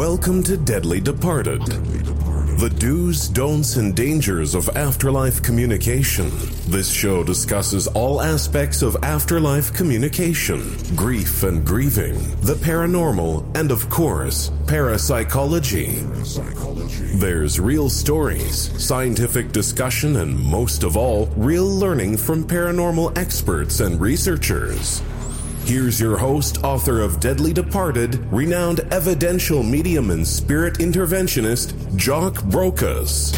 Welcome to Deadly Departed. The do's, don'ts, and dangers of afterlife communication. This show discusses all aspects of afterlife communication, grief and grieving, the paranormal, and of course, parapsychology. There's real stories, scientific discussion, and most of all, real learning from paranormal experts and researchers. Here's your host, author of Deadly Departed, renowned evidential medium and spirit interventionist, Jock Brocas.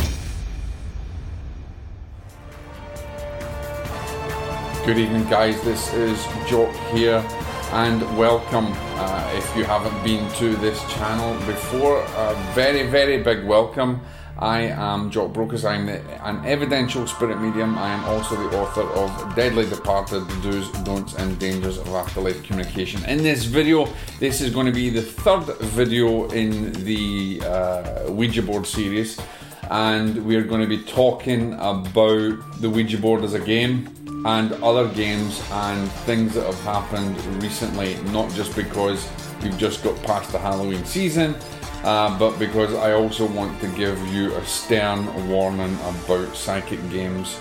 Good evening, guys. This is Jock here, and welcome. Uh, if you haven't been to this channel before, a very, very big welcome. I am Jock Brocas. I'm an evidential spirit medium. I am also the author of Deadly Departed The Do's, Don'ts, and Dangers of Afterlife Communication. In this video, this is going to be the third video in the uh, Ouija board series, and we're going to be talking about the Ouija board as a game and other games and things that have happened recently, not just because we've just got past the Halloween season uh, but because I also want to give you a stern warning about psychic games.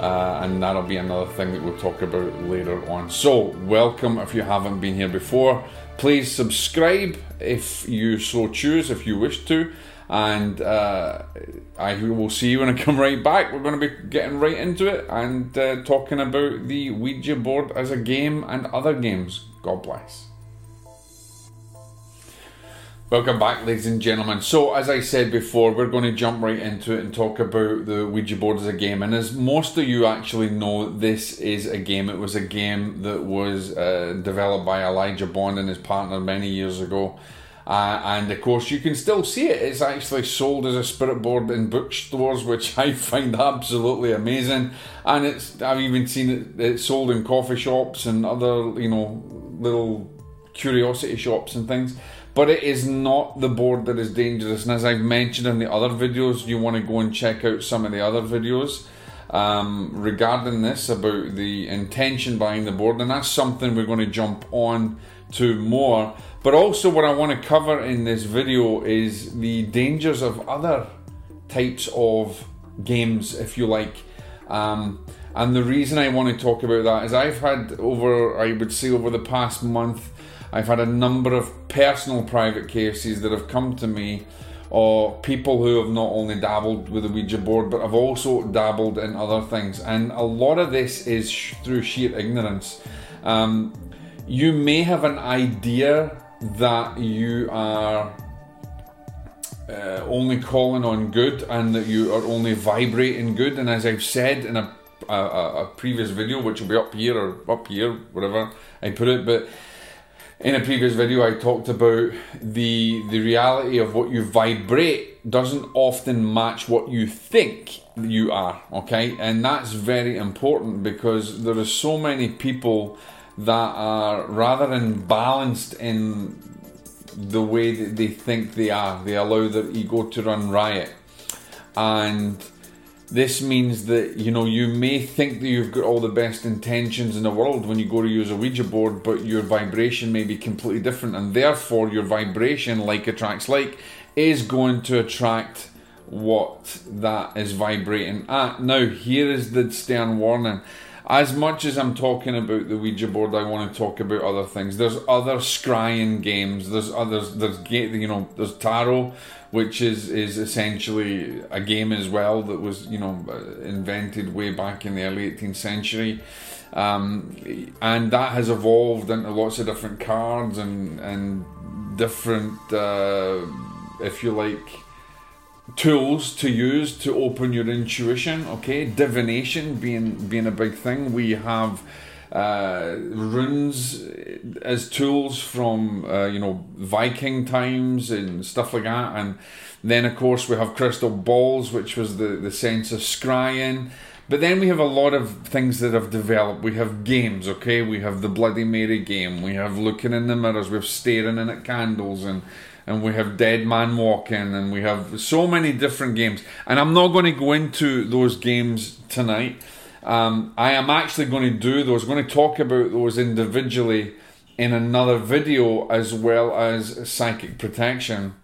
Uh, and that'll be another thing that we'll talk about later on. So, welcome if you haven't been here before. Please subscribe if you so choose, if you wish to. And uh, I will see you when I come right back. We're going to be getting right into it and uh, talking about the Ouija board as a game and other games. God bless. Welcome back, ladies and gentlemen. So, as I said before, we're going to jump right into it and talk about the Ouija board as a game. And as most of you actually know, this is a game. It was a game that was uh, developed by Elijah Bond and his partner many years ago. Uh, and of course, you can still see it. It's actually sold as a spirit board in bookstores, which I find absolutely amazing. And it's I've even seen it sold in coffee shops and other you know little curiosity shops and things but it is not the board that is dangerous. And as I've mentioned in the other videos, you want to go and check out some of the other videos um, regarding this about the intention behind the board, and that's something we're going to jump on to more. But also, what I want to cover in this video is the dangers of other types of games, if you like. Um, and the reason I want to talk about that is I've had over, I would say, over the past month, I've had a number of personal private cases that have come to me or people who have not only dabbled with the Ouija board but have also dabbled in other things. And a lot of this is sh- through sheer ignorance. Um, you may have an idea that you are uh, only calling on good and that you are only vibrating good. And as I've said in a, a, a previous video, which will be up here or up here, whatever I put it, but in a previous video, I talked about the the reality of what you vibrate doesn't often match what you think you are. Okay, and that's very important because there are so many people that are rather imbalanced in the way that they think they are. They allow their ego to run riot, and this means that you know you may think that you've got all the best intentions in the world when you go to use a Ouija board, but your vibration may be completely different, and therefore your vibration, like attracts like, is going to attract what that is vibrating at. Now, here is the stern warning. As much as I'm talking about the Ouija board, I want to talk about other things. There's other scrying games. There's others. There's you know. There's tarot, which is is essentially a game as well that was you know invented way back in the early 18th century, um, and that has evolved into lots of different cards and and different, uh, if you like, tools to use to open your intuition. Okay, divination being being a big thing. We have uh, runes as tools from uh, you know Viking times and stuff like that, and then of course we have crystal balls, which was the the sense of scrying. But then we have a lot of things that have developed. We have games, okay? We have the Bloody Mary game. We have looking in the mirrors. We have staring in at candles, and and we have Dead Man Walking, and we have so many different games. And I'm not going to go into those games tonight um, I am actually going to do those, going to talk about those individually in another video as well as psychic protection.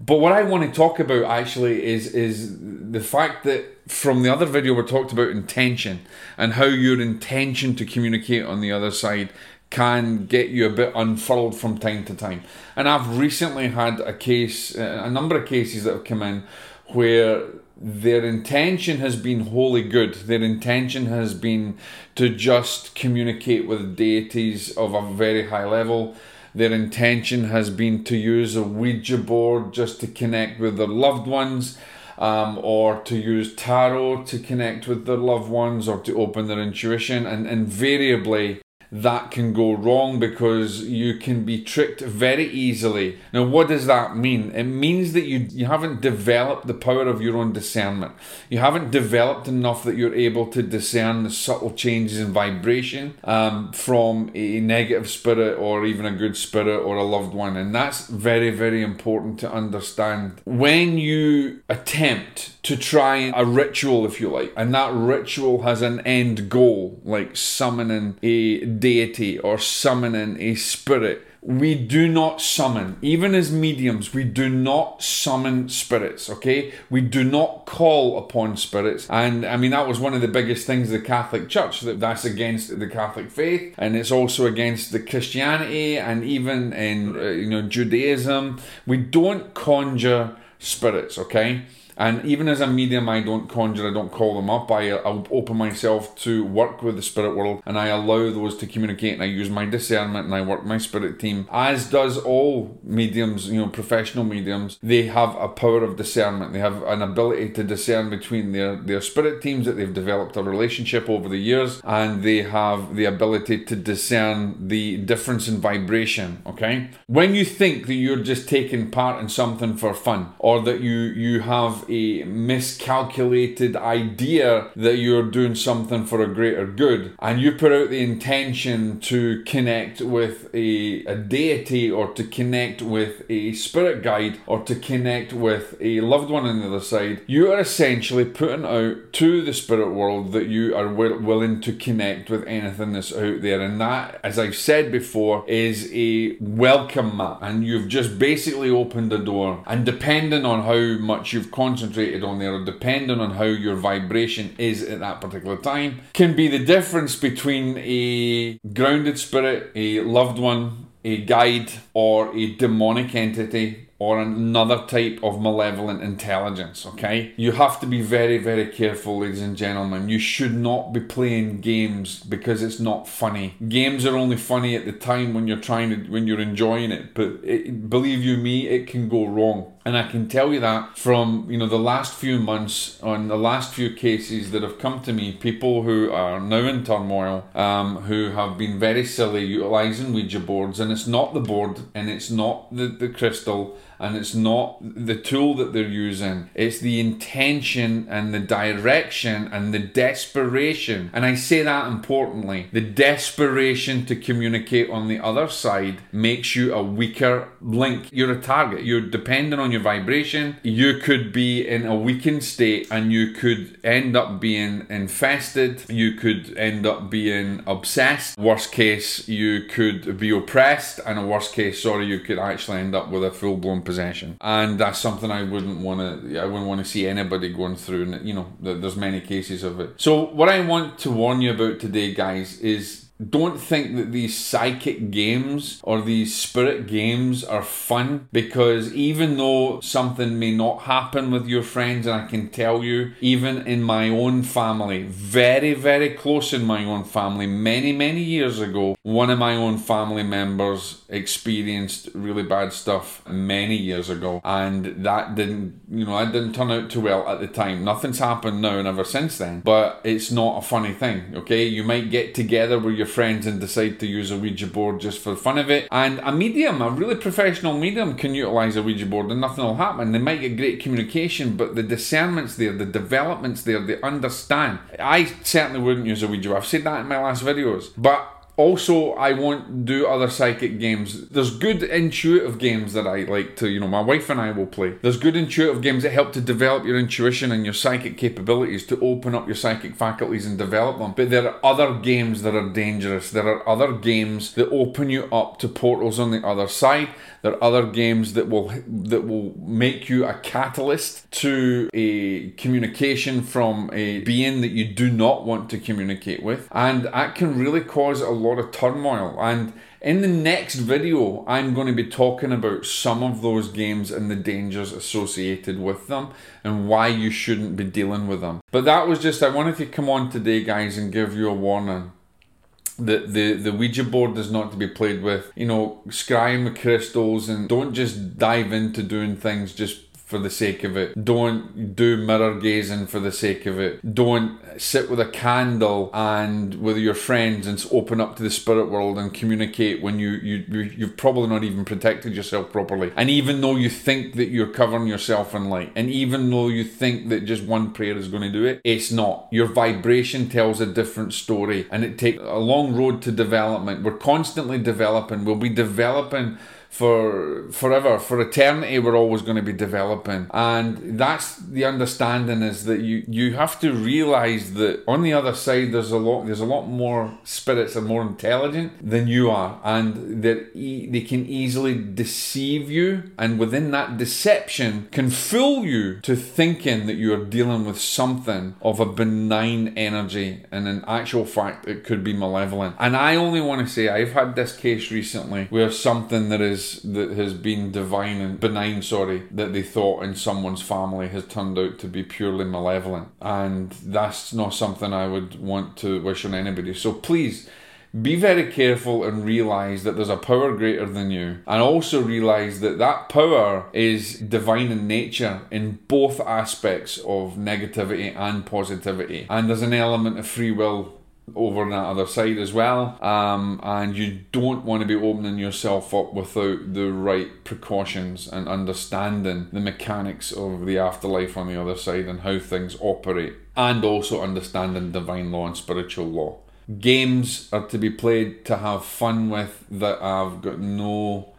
But what I want to talk about actually is is the fact that from the other video we talked about intention and how your intention to communicate on the other side can get you a bit unfurled from time to time. And I've recently had a case, a number of cases that have come in where their intention has been wholly good. Their intention has been to just communicate with deities of a very high level. Their intention has been to use a Ouija board just to connect with their loved ones, um, or to use tarot to connect with their loved ones, or to open their intuition. And invariably, that can go wrong because you can be tricked very easily. Now, what does that mean? It means that you, you haven't developed the power of your own discernment. You haven't developed enough that you're able to discern the subtle changes in vibration um, from a negative spirit or even a good spirit or a loved one. And that's very, very important to understand. When you attempt to try a ritual, if you like, and that ritual has an end goal, like summoning a deity or summoning a spirit. We do not summon, even as mediums, we do not summon spirits, okay? We do not call upon spirits. And I mean, that was one of the biggest things the Catholic Church, that that's against the Catholic faith, and it's also against the Christianity and even in, uh, you know, Judaism. We don't conjure spirits, okay? And even as a medium, I don't conjure, I don't call them up. I, I open myself to work with the spirit world and I allow those to communicate and I use my discernment and I work my spirit team, as does all mediums, you know, professional mediums. They have a power of discernment. They have an ability to discern between their, their spirit teams that they've developed a relationship over the years and they have the ability to discern the difference in vibration, okay? When you think that you're just taking part in something for fun or that you, you have a miscalculated idea that you're doing something for a greater good and you put out the intention to connect with a, a deity or to connect with a spirit guide or to connect with a loved one on the other side, you are essentially putting out to the spirit world that you are will, willing to connect with anything that's out there. And that, as I've said before, is a welcome mat. And you've just basically opened the door. And depending on how much you've concentrated on there, depending on how your vibration is at that particular time, can be the difference between a grounded spirit, a loved one, a guide, or a demonic entity or another type of malevolent intelligence, okay? You have to be very, very careful, ladies and gentlemen. You should not be playing games because it's not funny. Games are only funny at the time when you're trying to, when you're enjoying it, but it, believe you me, it can go wrong. And I can tell you that from you know the last few months on the last few cases that have come to me, people who are now in turmoil, um, who have been very silly utilizing Ouija boards, and it's not the board and it's not the, the crystal and it's not the tool that they're using, it's the intention and the direction and the desperation. And I say that importantly the desperation to communicate on the other side makes you a weaker link. You're a target, you're dependent on your vibration. You could be in a weakened state and you could end up being infested, you could end up being obsessed. Worst case, you could be oppressed, and a worst case, sorry, you could actually end up with a full blown possession, and that's something I wouldn't want to. I wouldn't want to see anybody going through. And you know, there's many cases of it. So what I want to warn you about today, guys, is don't think that these psychic games or these spirit games are fun because even though something may not happen with your friends, and I can tell you, even in my own family, very, very close in my own family, many, many years ago, one of my own family members experienced really bad stuff many years ago, and that didn't, you know, that didn't turn out too well at the time. Nothing's happened now and ever since then, but it's not a funny thing, okay? You might get together with your friends and decide to use a Ouija board just for the fun of it. And a medium, a really professional medium, can utilize a Ouija board and nothing will happen. They might get great communication, but the discernment's there, the development's there, they understand. I certainly wouldn't use a Ouija board. I've said that in my last videos. But also, I won't do other psychic games. There's good intuitive games that I like to, you know, my wife and I will play. There's good intuitive games that help to develop your intuition and your psychic capabilities, to open up your psychic faculties and develop them. But there are other games that are dangerous. There are other games that open you up to portals on the other side. There are other games that will that will make you a catalyst to a communication from a being that you do not want to communicate with, and that can really cause a lot of turmoil. And in the next video, I'm going to be talking about some of those games and the dangers associated with them and why you shouldn't be dealing with them. But that was just, I wanted to come on today, guys, and give you a warning the, the the Ouija board is not to be played with. You know, scrying the crystals and don't just dive into doing things just for the sake of it. Don't do mirror gazing for the sake of it. Don't sit with a candle and with your friends and open up to the spirit world and communicate when you, you you've probably not even protected yourself properly. And even though you think that you're covering yourself in light, and even though you think that just one prayer is going to do it, it's not. Your vibration tells a different story, and it takes a long road to development. We're constantly developing. We'll be developing for forever, for eternity, we're always going to be developing. And that's the understanding is that you, you have to realize that on the other side, there's a lot, there's a lot more spirits and more intelligent than you are. And that e- they can easily deceive you. And within that deception can fool you to thinking that you're dealing with something of a benign energy. And in actual fact, it could be malevolent. And I only want to say, I've had this case recently where something that that has been divine and benign, sorry, that they thought in someone's family has turned out to be purely malevolent. And that's not something I would want to wish on anybody. So please, be very careful and realize that there's a power greater than you and also realize that that power is divine in nature in both aspects of negativity and positivity and there's an element of free will over on that other side as well. Um, and you don't want to be opening yourself up without the right precautions and understanding the mechanics of the afterlife on the other side and how things operate, and also understanding divine law and spiritual law. Games are to be played to have fun with that have got no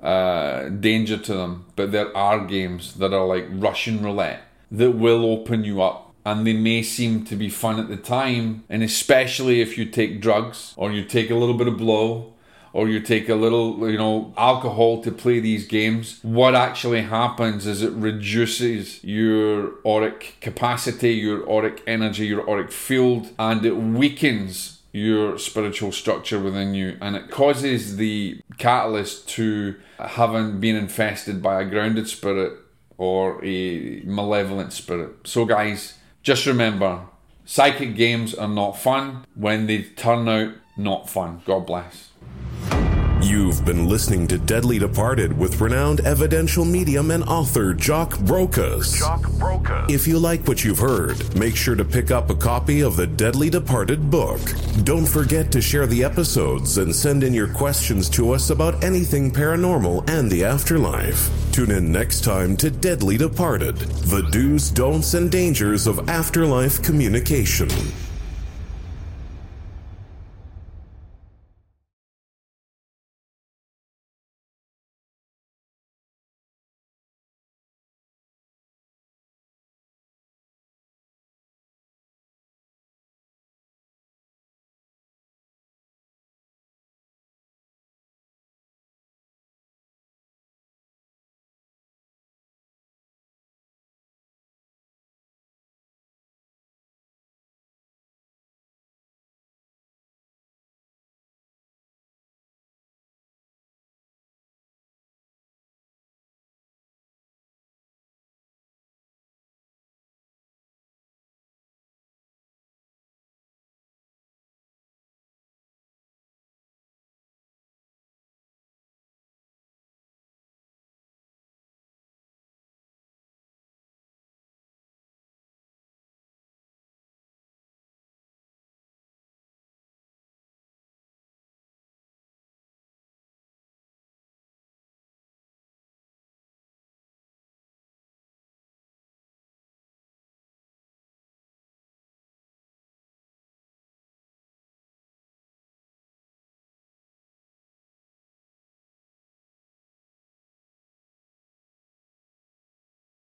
uh, danger to them, but there are games that are like Russian roulette that will open you up and they may seem to be fun at the time, and especially if you take drugs or you take a little bit of blow or you take a little, you know, alcohol to play these games, what actually happens is it reduces your auric capacity, your auric energy, your auric field, and it weakens your spiritual structure within you and it causes the catalyst to having been infested by a grounded spirit or a malevolent spirit. So guys, just remember, psychic games are not fun when they turn out not fun. God bless. You've been listening to Deadly Departed with renowned evidential medium and author Jock Brocas. Jock Brocas. If you like what you've heard, make sure to pick up a copy of the Deadly Departed book. Don't forget to share the episodes and send in your questions to us about anything paranormal and the afterlife. Tune in next time to Deadly Departed, the do's, don'ts, and dangers of afterlife communication.